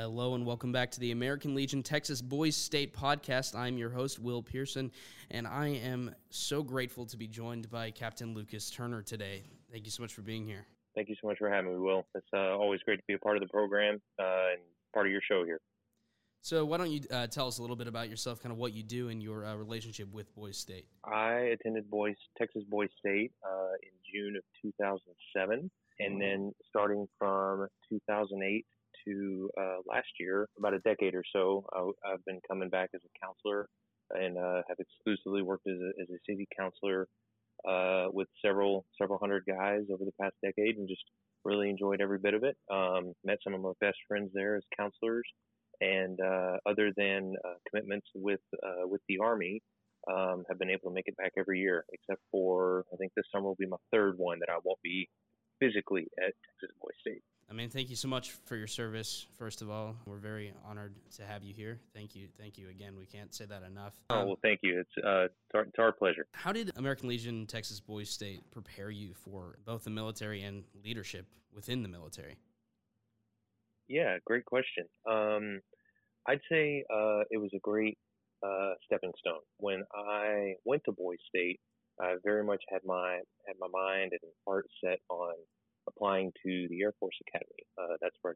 Hello and welcome back to the American Legion Texas Boys State podcast. I'm your host, Will Pearson, and I am so grateful to be joined by Captain Lucas Turner today. Thank you so much for being here. Thank you so much for having me, Will. It's uh, always great to be a part of the program uh, and part of your show here. So, why don't you uh, tell us a little bit about yourself, kind of what you do in your uh, relationship with Boys State? I attended Boys Texas Boys State uh, in June of 2007, and then starting from 2008 to uh, last year, about a decade or so, I, have been coming back as a counselor and uh, have exclusively worked as a, as a city counselor uh, with several several hundred guys over the past decade, and just really enjoyed every bit of it. Um, met some of my best friends there as counselors, and uh, other than uh, commitments with uh, with the Army. Um, have been able to make it back every year, except for I think this summer will be my third one that I won't be physically at Texas Boys State. I mean, thank you so much for your service. First of all, we're very honored to have you here. Thank you, thank you again. We can't say that enough. Oh well, thank you. It's uh, it's our, it's our pleasure. How did American Legion Texas Boys State prepare you for both the military and leadership within the military? Yeah, great question. Um, I'd say uh, it was a great uh, stepping stone. When I went to Boys State, I very much had my had my mind and heart set on applying to the Air Force Academy. Uh, that's where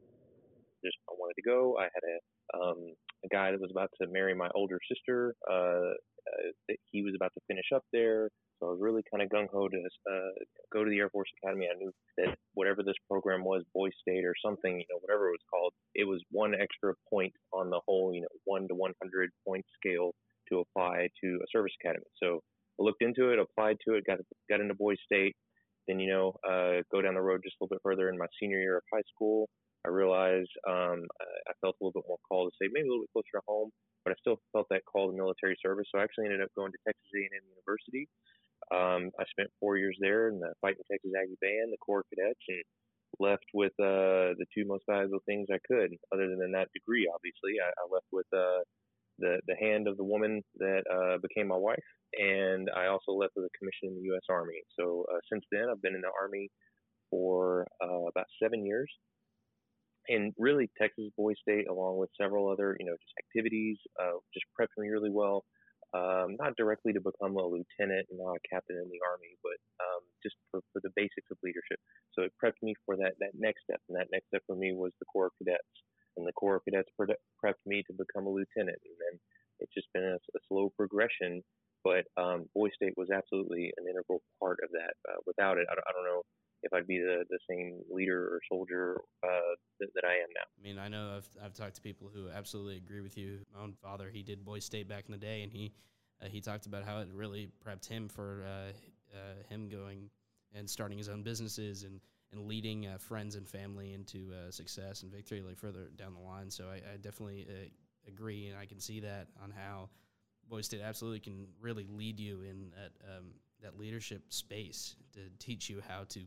just I wanted to go. I had a um, a guy that was about to marry my older sister. Uh, uh, he was about to finish up there, so I was really kind of gung ho to uh, go to the Air Force Academy. I knew that whatever this program was, Boy State or something, you know, whatever it was called, it was one extra point on the whole, you know, one to 100 point scale to apply to a service academy. So I looked into it, applied to it, got got into Boy State. Then, you know, uh, go down the road just a little bit further in my senior year of high school. I realized um, I felt a little bit more called to say maybe a little bit closer to home, but I still felt that call to military service. So I actually ended up going to Texas A&M University. Um, I spent four years there in the Fighting Texas Aggie Band, the Corps Cadets, and left with uh, the two most valuable things I could. Other than that degree, obviously, I, I left with uh, the the hand of the woman that uh, became my wife, and I also left with a commission in the U.S. Army. So uh, since then, I've been in the Army for uh, about seven years, and really Texas Boys State, along with several other you know just activities, uh, just prepped me really well. Um, not directly to become a lieutenant and not a captain in the army, but um, just for, for the basics of leadership. So it prepped me for that that next step, and that next step for me was the Corps of Cadets and the Corps of Cadets prepped me to become a lieutenant. And then it's just been a, a slow progression, but um, Boys State was absolutely an integral part of that. Uh, without it, I don't, I don't, know if I'd be the, the same leader or soldier uh, that, that, I am now. I mean, I know I've, I've talked to people who absolutely agree with you. My own father, he did Boy State back in the day, and he uh, he talked about how it really prepped him for uh, uh, him going and starting his own businesses and and leading uh, friends and family into uh, success and victory like further down the line. So I, I definitely uh, agree, and I can see that on how Boys State absolutely can really lead you in that um, that leadership space to teach you how to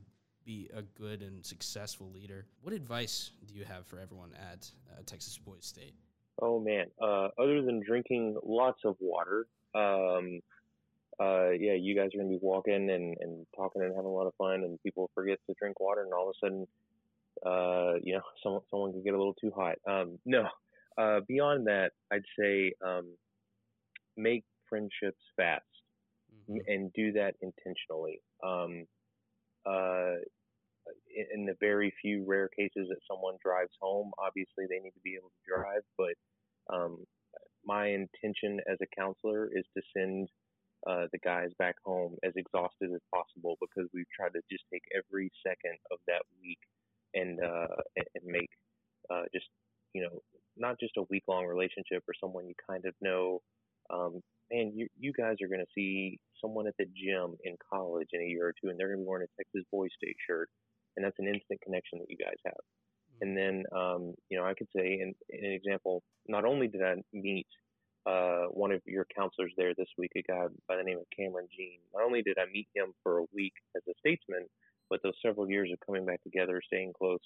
be a good and successful leader. What advice do you have for everyone at uh, Texas Boys State? Oh man, uh, other than drinking lots of water. Um, uh, yeah, you guys are gonna be walking and, and talking and having a lot of fun, and people forget to drink water, and all of a sudden, uh, you know, someone someone can get a little too hot. Um, no, uh, beyond that, I'd say um, make friendships fast mm-hmm. and do that intentionally. Um, uh, in the very few rare cases that someone drives home, obviously they need to be able to drive, but um, my intention as a counselor is to send uh, the guys back home as exhausted as possible because we've tried to just take every second of that week and uh, and make uh, just you know not just a week long relationship or someone you kind of know. Um, man, you you guys are going to see someone at the gym in college in a year or two, and they're going to be wearing a Texas Boys State shirt, and that's an instant connection that you guys have. Mm-hmm. And then, um, you know, I could say, in, in an example, not only did I meet uh, one of your counselors there this week, a guy by the name of Cameron Jean. Not only did I meet him for a week as a statesman, but those several years of coming back together, staying close.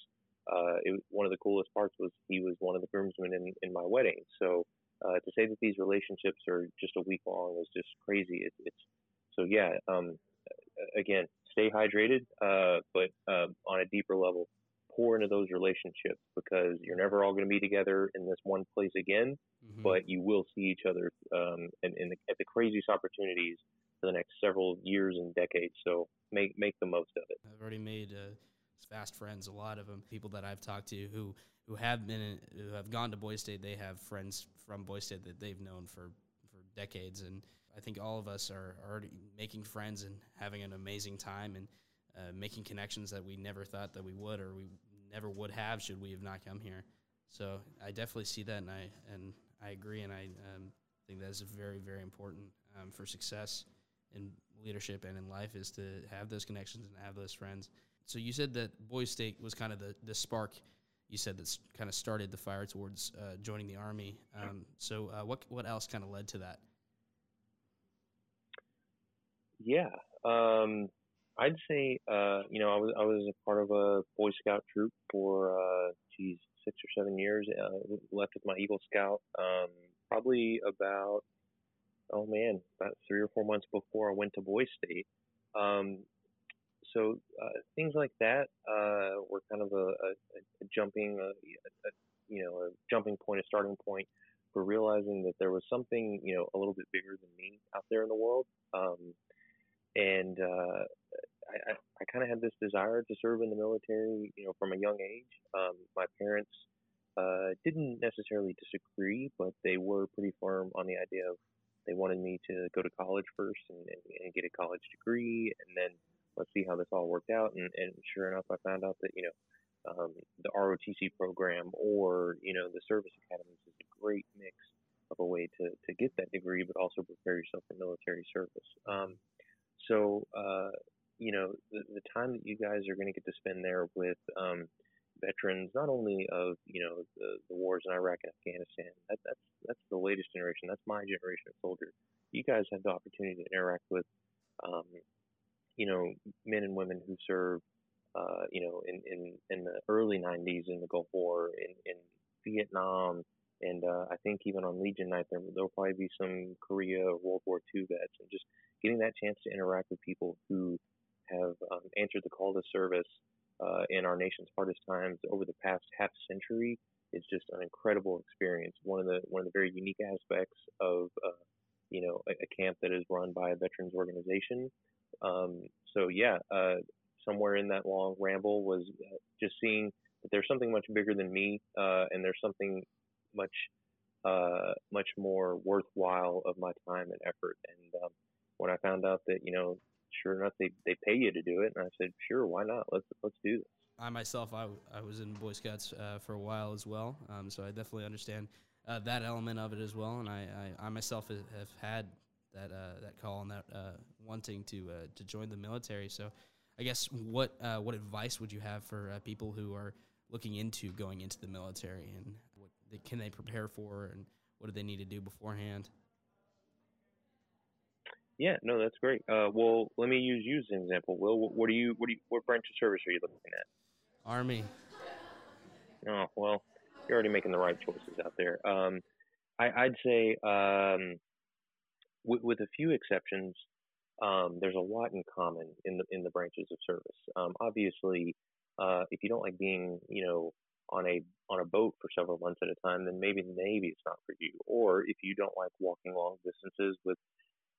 Uh, it, one of the coolest parts was he was one of the groomsmen in, in my wedding. So uh, to say that these relationships are just a week long is just crazy. It, it's so yeah. Um, again, stay hydrated, uh, but uh, on a deeper level, pour into those relationships because you're never all going to be together in this one place again, mm-hmm. but you will see each other um, in the, at the craziest opportunities for the next several years and decades. So make make the most of it. I've already made uh, fast friends. A lot of them, people that I've talked to who who have been in, who have gone to Boys State, they have friends from Boys State that they've known for for decades, and I think all of us are already making friends and having an amazing time and uh, making connections that we never thought that we would or we never would have should we have not come here. So I definitely see that, and I and I agree, and I um, think that is very very important um, for success in leadership and in life is to have those connections and have those friends. So you said that Boys State was kind of the the spark. You said that's kind of started the fire towards uh, joining the army. Um, so uh, what what else kind of led to that? Yeah, um, I'd say uh, you know I was I was a part of a Boy Scout troop for uh, geez six or seven years. Uh, left with my Eagle Scout um, probably about oh man about three or four months before I went to Boy State. Um, so uh, things like that uh, were kind of a, a, a jumping a, a, you know a jumping point, a starting point for realizing that there was something you know a little bit bigger than me out there in the world. Um, and uh, kind of had this desire to serve in the military, you know, from a young age. Um, my parents uh, didn't necessarily disagree, but they were pretty firm on the idea of they wanted me to go to college first and, and, and get a college degree, and then let's see how this all worked out. And, and sure enough, I found out that you know um, the ROTC program or you know the service academies is a great mix of a way to to get that degree, but also prepare yourself for military service. Um, so, uh, you know, the, the, time that you guys are going to get to spend there with um, veterans, not only of you know the, the wars in Iraq and Afghanistan, that, that's that's the latest generation. That's my generation of soldiers. You guys have the opportunity to interact with, um, you know, men and women who served, uh, you know, in, in in the early '90s in the Gulf War, in in Vietnam, and uh, I think even on Legion Night, there there'll probably be some Korea or World War II vets, and just getting that chance to interact with people who have um, answered the call to service uh, in our nation's hardest times over the past half century is just an incredible experience. One of the one of the very unique aspects of uh, you know a, a, camp that is run by a veterans organization. Um, so yeah, uh, somewhere in that long ramble was uh, just seeing that there's something much bigger than me, uh, and there's something much uh, much more worthwhile of my time and effort. And um, when I found out that you know, sure enough, they they pay you to do it, and I said, sure, why not? Let's let's do this. I myself, I, I was in Boy Scouts uh, for a while as well, um, so I definitely understand uh, that element of it as well. And I, I, I myself have had that uh, that call and that uh, wanting to uh, to join the military. So, I guess what uh, what advice would you have for people who are looking into going into the military, and what they, can they prepare for, and what do they need to do beforehand? Yeah, no, that's great. Uh, well, let me use you as an example. Will, what do you, what do you, what branch of service are you looking at? Army. Oh well, you're already making the right choices out there. Um, I, would say, um, with, with, a few exceptions, um, there's a lot in common in the in the branches of service. Um, obviously, uh, if you don't like being, you know, on a on a boat for several months at a time, then maybe the Navy is not for you. Or if you don't like walking long distances with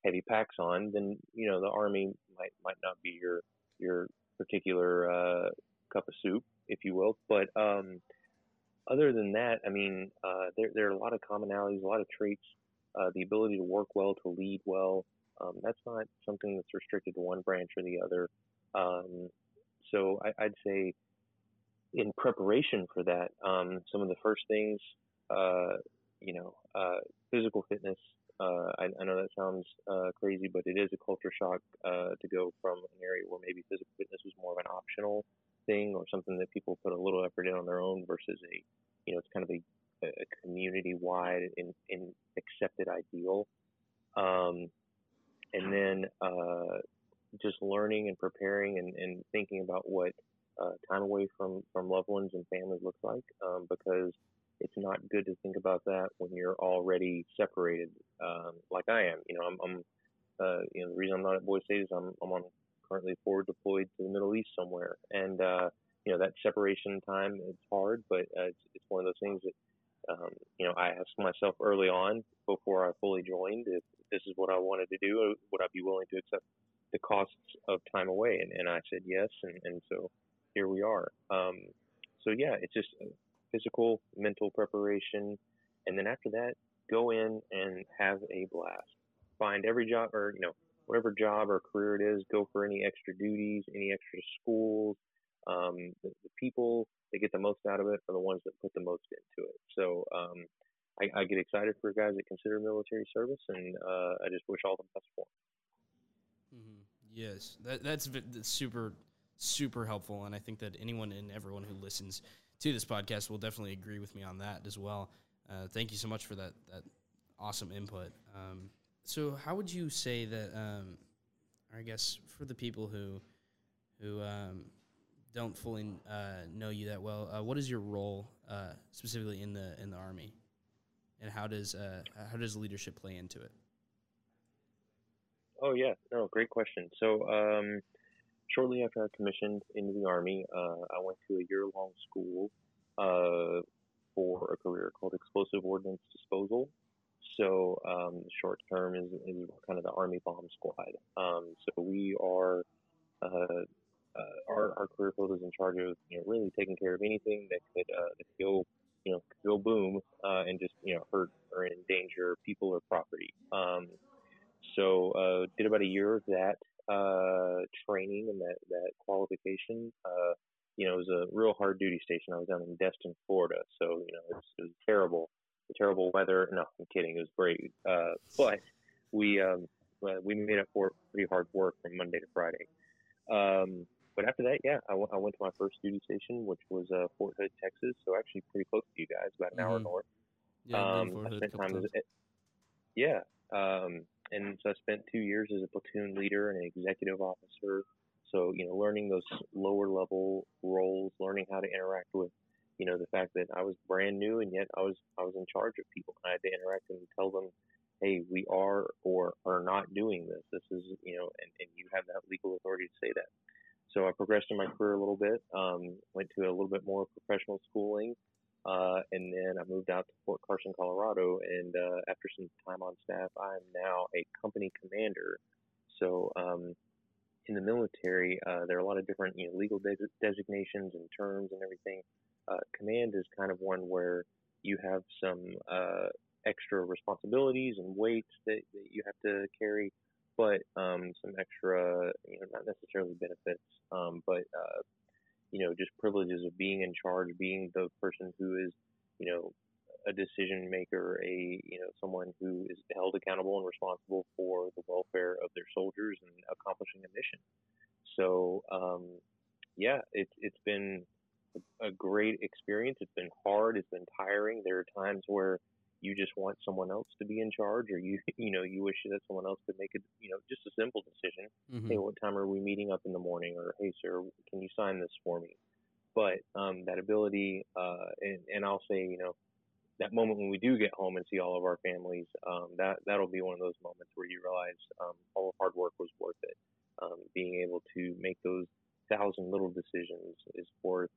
heavy packs on, then you know the army might might not be your your particular uh, cup of soup, if you will. But um, other than that, I mean, uh, there there are a lot of commonalities, a lot of traits. Uh, the ability to work well, to lead well. Um, that's not something that's restricted to one branch or the other. Um, so I, would say, in preparation for that, um, some of the first things, uh, you know, uh, physical fitness, uh, I, I, know that sounds uh, crazy, but it is a culture shock uh, to go from an area where maybe physical fitness was more of an optional thing or something that people put a little effort in on their own versus a, you know, it's kind of a, a community-wide and, and accepted ideal. Um, and then uh, just learning and preparing and, and thinking about what uh, time away from, from loved ones and families looks like um, because – it's not good to think about that when you're already separated, um, like I am. You know, I'm, I'm uh, you know, the reason I'm not at Boys State is I'm, I'm on currently forward deployed to the Middle East somewhere, and uh, you know that separation time it's hard, but uh, it's it's one of those things that um, you know I asked myself early on before I fully joined if this is what I wanted to do, uh, would I be willing to accept the costs of time away? And, and I said yes, and, and so here we are. Um, so yeah, it's just physical, mental preparation, and then after that, go in and have a blast. Find every job or you know whatever job or career it is. Go for any extra duties, any extra schools. Um, the, the, people that get the most out of it are the ones that put the most into it. So um, I, I, get excited for guys that consider military service, and uh, I just wish all the best for them. Mm-hmm. Yes, that, that's, that's super super helpful, and I think that anyone and everyone who listens to this podcast will definitely agree with me on that as well. Uh, thank you so much for that that awesome input. Um, so, how would you say that? Um, I guess for the people who who um, don't fully uh, know you that well, uh, what is your role uh, specifically in the in the army, and how does uh, how does leadership play into it? Oh yeah, no, great question. So um, shortly after I commissioned into the Army, uh, I went to a year long school uh, for a career called Explosive Ordnance Disposal. So um, short term is, is kind of the Army Bomb Squad. Um, so we are uh, uh, our, our career field is in charge of you know really taking care of anything that could uh, go you know go boom uh, and just you know hurt or endanger people or property. Um, so uh, did about a year of that uh, training and that, that qualification. Uh, you know, it was a real hard duty station. I was down in Destin, Florida. So, you know, it was, it was terrible, terrible weather. No, I'm kidding. It was great. Uh, but we, um, we made up for pretty hard work from Monday to Friday. Um, but after that, yeah, I, w- I went to my first duty station, which was uh, Fort Hood, Texas. So actually pretty close to you guys, about an mm-hmm. hour north. Yeah, um, I spent time as, yeah, um, and so I spent two years as a platoon leader and an executive officer. So you know, learning those lower level roles, learning how to interact with, you know, the fact that I was brand new and yet I was I was in charge of people. I had to interact and tell them, hey, we are or are not doing this. This is you know, and, and you have that legal authority to say that. So I progressed in my career a little bit. Um, went to a little bit more professional schooling. Uh, and then I moved out to Fort Carson, Colorado. And uh, after some time on staff, I'm now a company commander. So um, in the military, uh, there are a lot of different you know, legal de- designations and terms and everything. Uh, command is kind of one where you have some uh, extra responsibilities and weights that, that you have to carry, but um, some extra, you know, not necessarily benefits, um, but uh, you know, just privileges of being in charge, being the person who is, you know, a decision maker, a you know someone who is held accountable and responsible for the welfare of their soldiers and accomplishing a mission. So um, yeah, it's it's been a great experience. It's been hard. It's been tiring. There are times where you just want someone else to be in charge, or you you know you wish that someone else could make it. You know, just a simple decision. Mm-hmm. Hey, what time are we meeting up in the morning? Or hey, sir, can you sign this for me? But um, that ability, uh, and, and I'll say, you know, that moment when we do get home and see all of our families, um, that that'll be one of those moments where you realize um, all the hard work was worth it. Um, being able to make those thousand little decisions is worth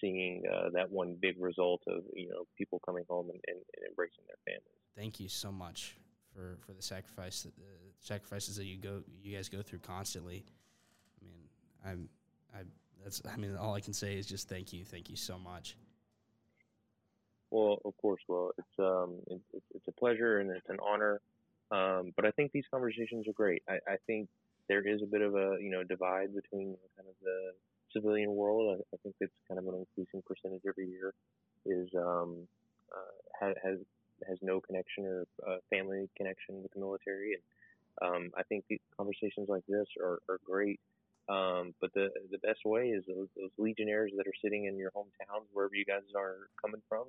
seeing uh, that one big result of you know people coming home and, and, and, embracing their families. Thank you so much for, for the sacrifice the sacrifices that you go you guys go through constantly. I mean, I'm I that's I mean all I can say is just thank you, thank you so much. Well, of course, well, it's um it, it's a pleasure and it's an honor. Um, but I think these conversations are great. I, I think there is a bit of a you know divide between kind of the civilian world, I, I think it's kind of an increasing percentage every year, is um, uh, has has no connection or uh, family connection with the military, and um, I think conversations like this are, are great. Um, but the the best way is those, those legionnaires that are sitting in your hometowns, wherever you guys are coming from,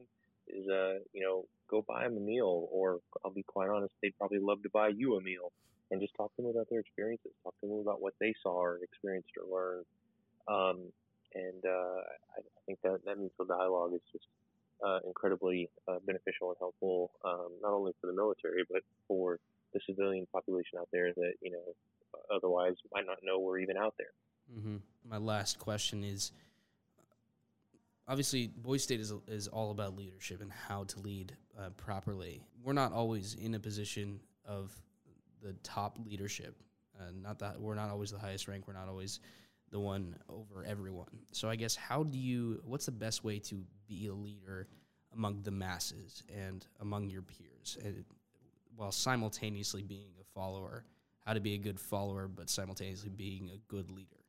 is uh you know go buy them a meal, or I'll be quite honest, they'd probably love to buy you a meal, and just talk to them about their experiences, talk to them about what they saw or experienced or learned, um, and uh, I, think that that mutual dialogue is just uh, incredibly uh, beneficial and helpful, um, not only for the military but for the civilian population out there that you know otherwise might not know we're even out there. Mm-hmm. My last question is: obviously Boy State is is all about leadership and how to lead uh, properly. We're not always in a position of the top leadership. Uh, not that we're not always the highest rank. We're not always the one over everyone. So I guess how do you? What's the best way to be a leader among the masses and among your peers, and while simultaneously being a follower? How to be a good follower, but simultaneously being a good leader.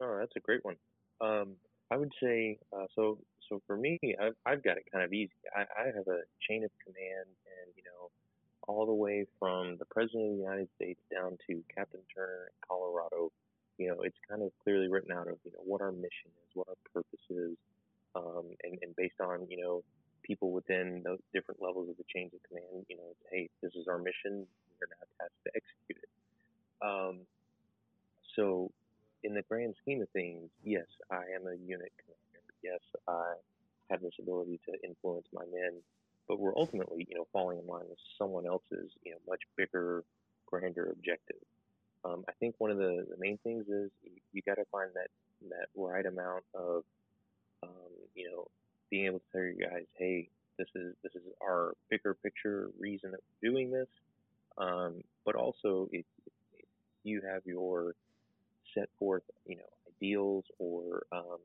Oh, that's a great one. Um, I would say uh, so. So for me, I've, I've got it kind of easy. I, I have a chain of command, and you know, all the way from the president of the United States down to Captain Turner in Colorado. You know, it's kind of clearly written out of you know what our mission is, what our purpose is, um, and, and based on you know people within those different levels of the chains of command. You know, hey, this is our mission. We're now tasked to execute it. Um, so in the grand scheme of things, yes, I am a unit commander. Yes, I have this ability to influence my men, but we're ultimately, you know, falling in line with someone else's, you know, much bigger, grander objective. Um, I think one of the, the main things is you, you got to find that that right amount of, um, you know, being able to tell your guys, hey, this is this is our bigger picture reason that we're doing this, um, but also if, if you have your set forth, you know, ideals or um,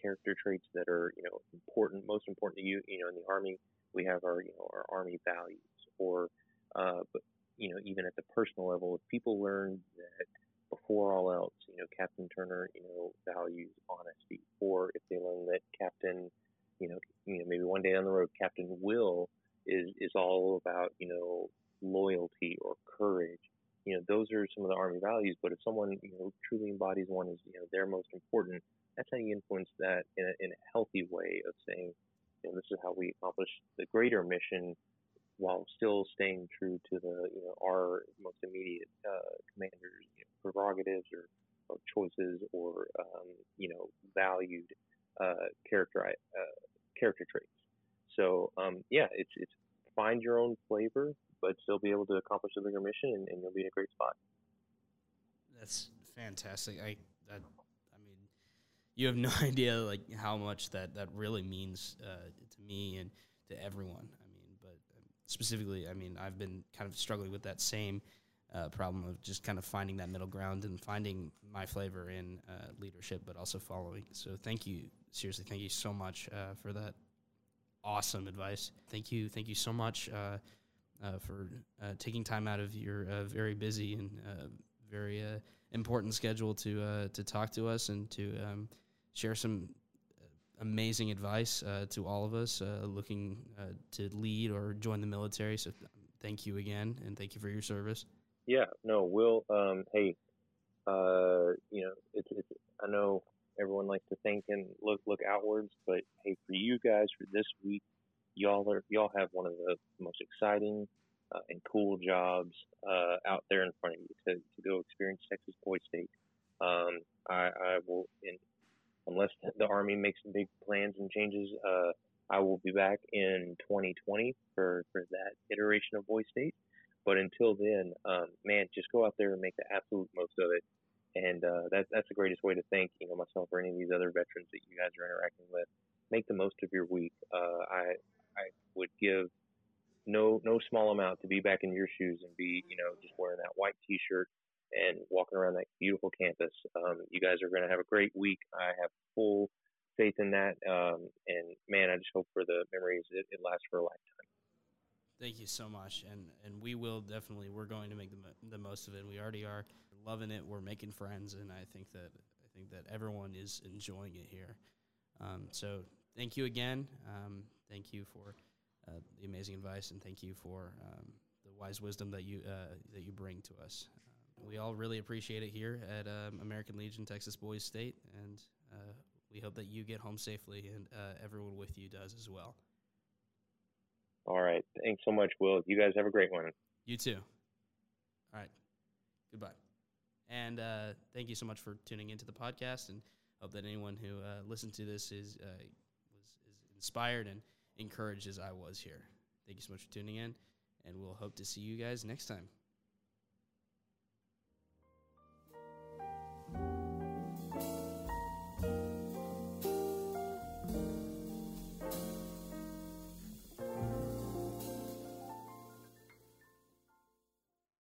character traits that are, you know, important, most important to you. You know, in the Army, we have our, you know, our Army values. Or, uh, but you know, even at the personal level, if people learn that before all else, you know, Captain Turner, you know, values honesty, or if they learn that Captain, you know, you know, maybe one day down the road, Captain Will is is all about, you know, loyalty or courage you know, those are some of the Army values. But if someone, you know, truly embodies one as, you know, their most important, that's how you influence that in a, in a healthy way of saying, you know, this is how we accomplish the greater mission while still staying true to the, you know, our most immediate uh, commanders' you know, prerogatives or, or choices or, um, you know, valued uh, character uh, character traits. So um, yeah, it's it's find your own flavor, but still be able to accomplish the bigger mission, and, and you'll be in a great spot. That's fantastic. I that I mean, you have no idea like how much that that really means uh, to me and to everyone. I mean, but um, specifically, I mean, I've been kind of struggling with that same. Uh, problem of just kind of finding that middle ground and finding my flavor in uh, leadership, but also following. So, thank you, seriously, thank you so much uh, for that awesome advice. Thank you, thank you so much. Uh, uh, for uh, taking time out of your very busy and very important schedule to to talk to us and to um, share some amazing advice to all of us looking to lead or join the military. So th- thank you again, and thank you for your service. Yeah, no, Will. Um, hey, you know, it's, it's I know everyone likes to think and look look outwards, but hey, for you guys for this week, y'all are y'all have one of the most exciting uh, and cool jobs uh, out there in front of you to, to go experience Texas Boy State. Um, I, I will, in, unless the Army makes big plans and changes, uh, I will be back in 2020 for, for that iteration of Boys State. But until then, um, man, just go out there and make the absolute most of it. And uh, that, that's the greatest way to thank you know myself or any of these other veterans that you guys are interacting with. Make the most of your week. Uh, I I would give no no small amount to be back in your shoes and be you know just wearing that white T-shirt and walking around that beautiful campus. Um, you guys are going to have a great week. I have full faith in that. Um, and man, I just hope for the memories it, it lasts for a lifetime. Thank you so much, and and we will definitely. We're going to make the the most of it. We already are loving it. We're making friends, and I think that I think that everyone is enjoying it here. Um, so thank you again. Um, thank you for uh, the amazing advice, and thank you for um, the wise wisdom that you uh, that you bring to us. Uh, we all really appreciate it here at um, American Legion Texas Boys State, and uh, we hope that you get home safely, and uh, everyone with you does as well. All right, thanks so much, Will. You guys have a great one. You too. All right, goodbye, and uh, thank you so much for tuning into the podcast, and hope that anyone who listened to this is was is inspired and encouraged as I was here. Thank you so much for tuning in, and we'll hope to see you guys next time.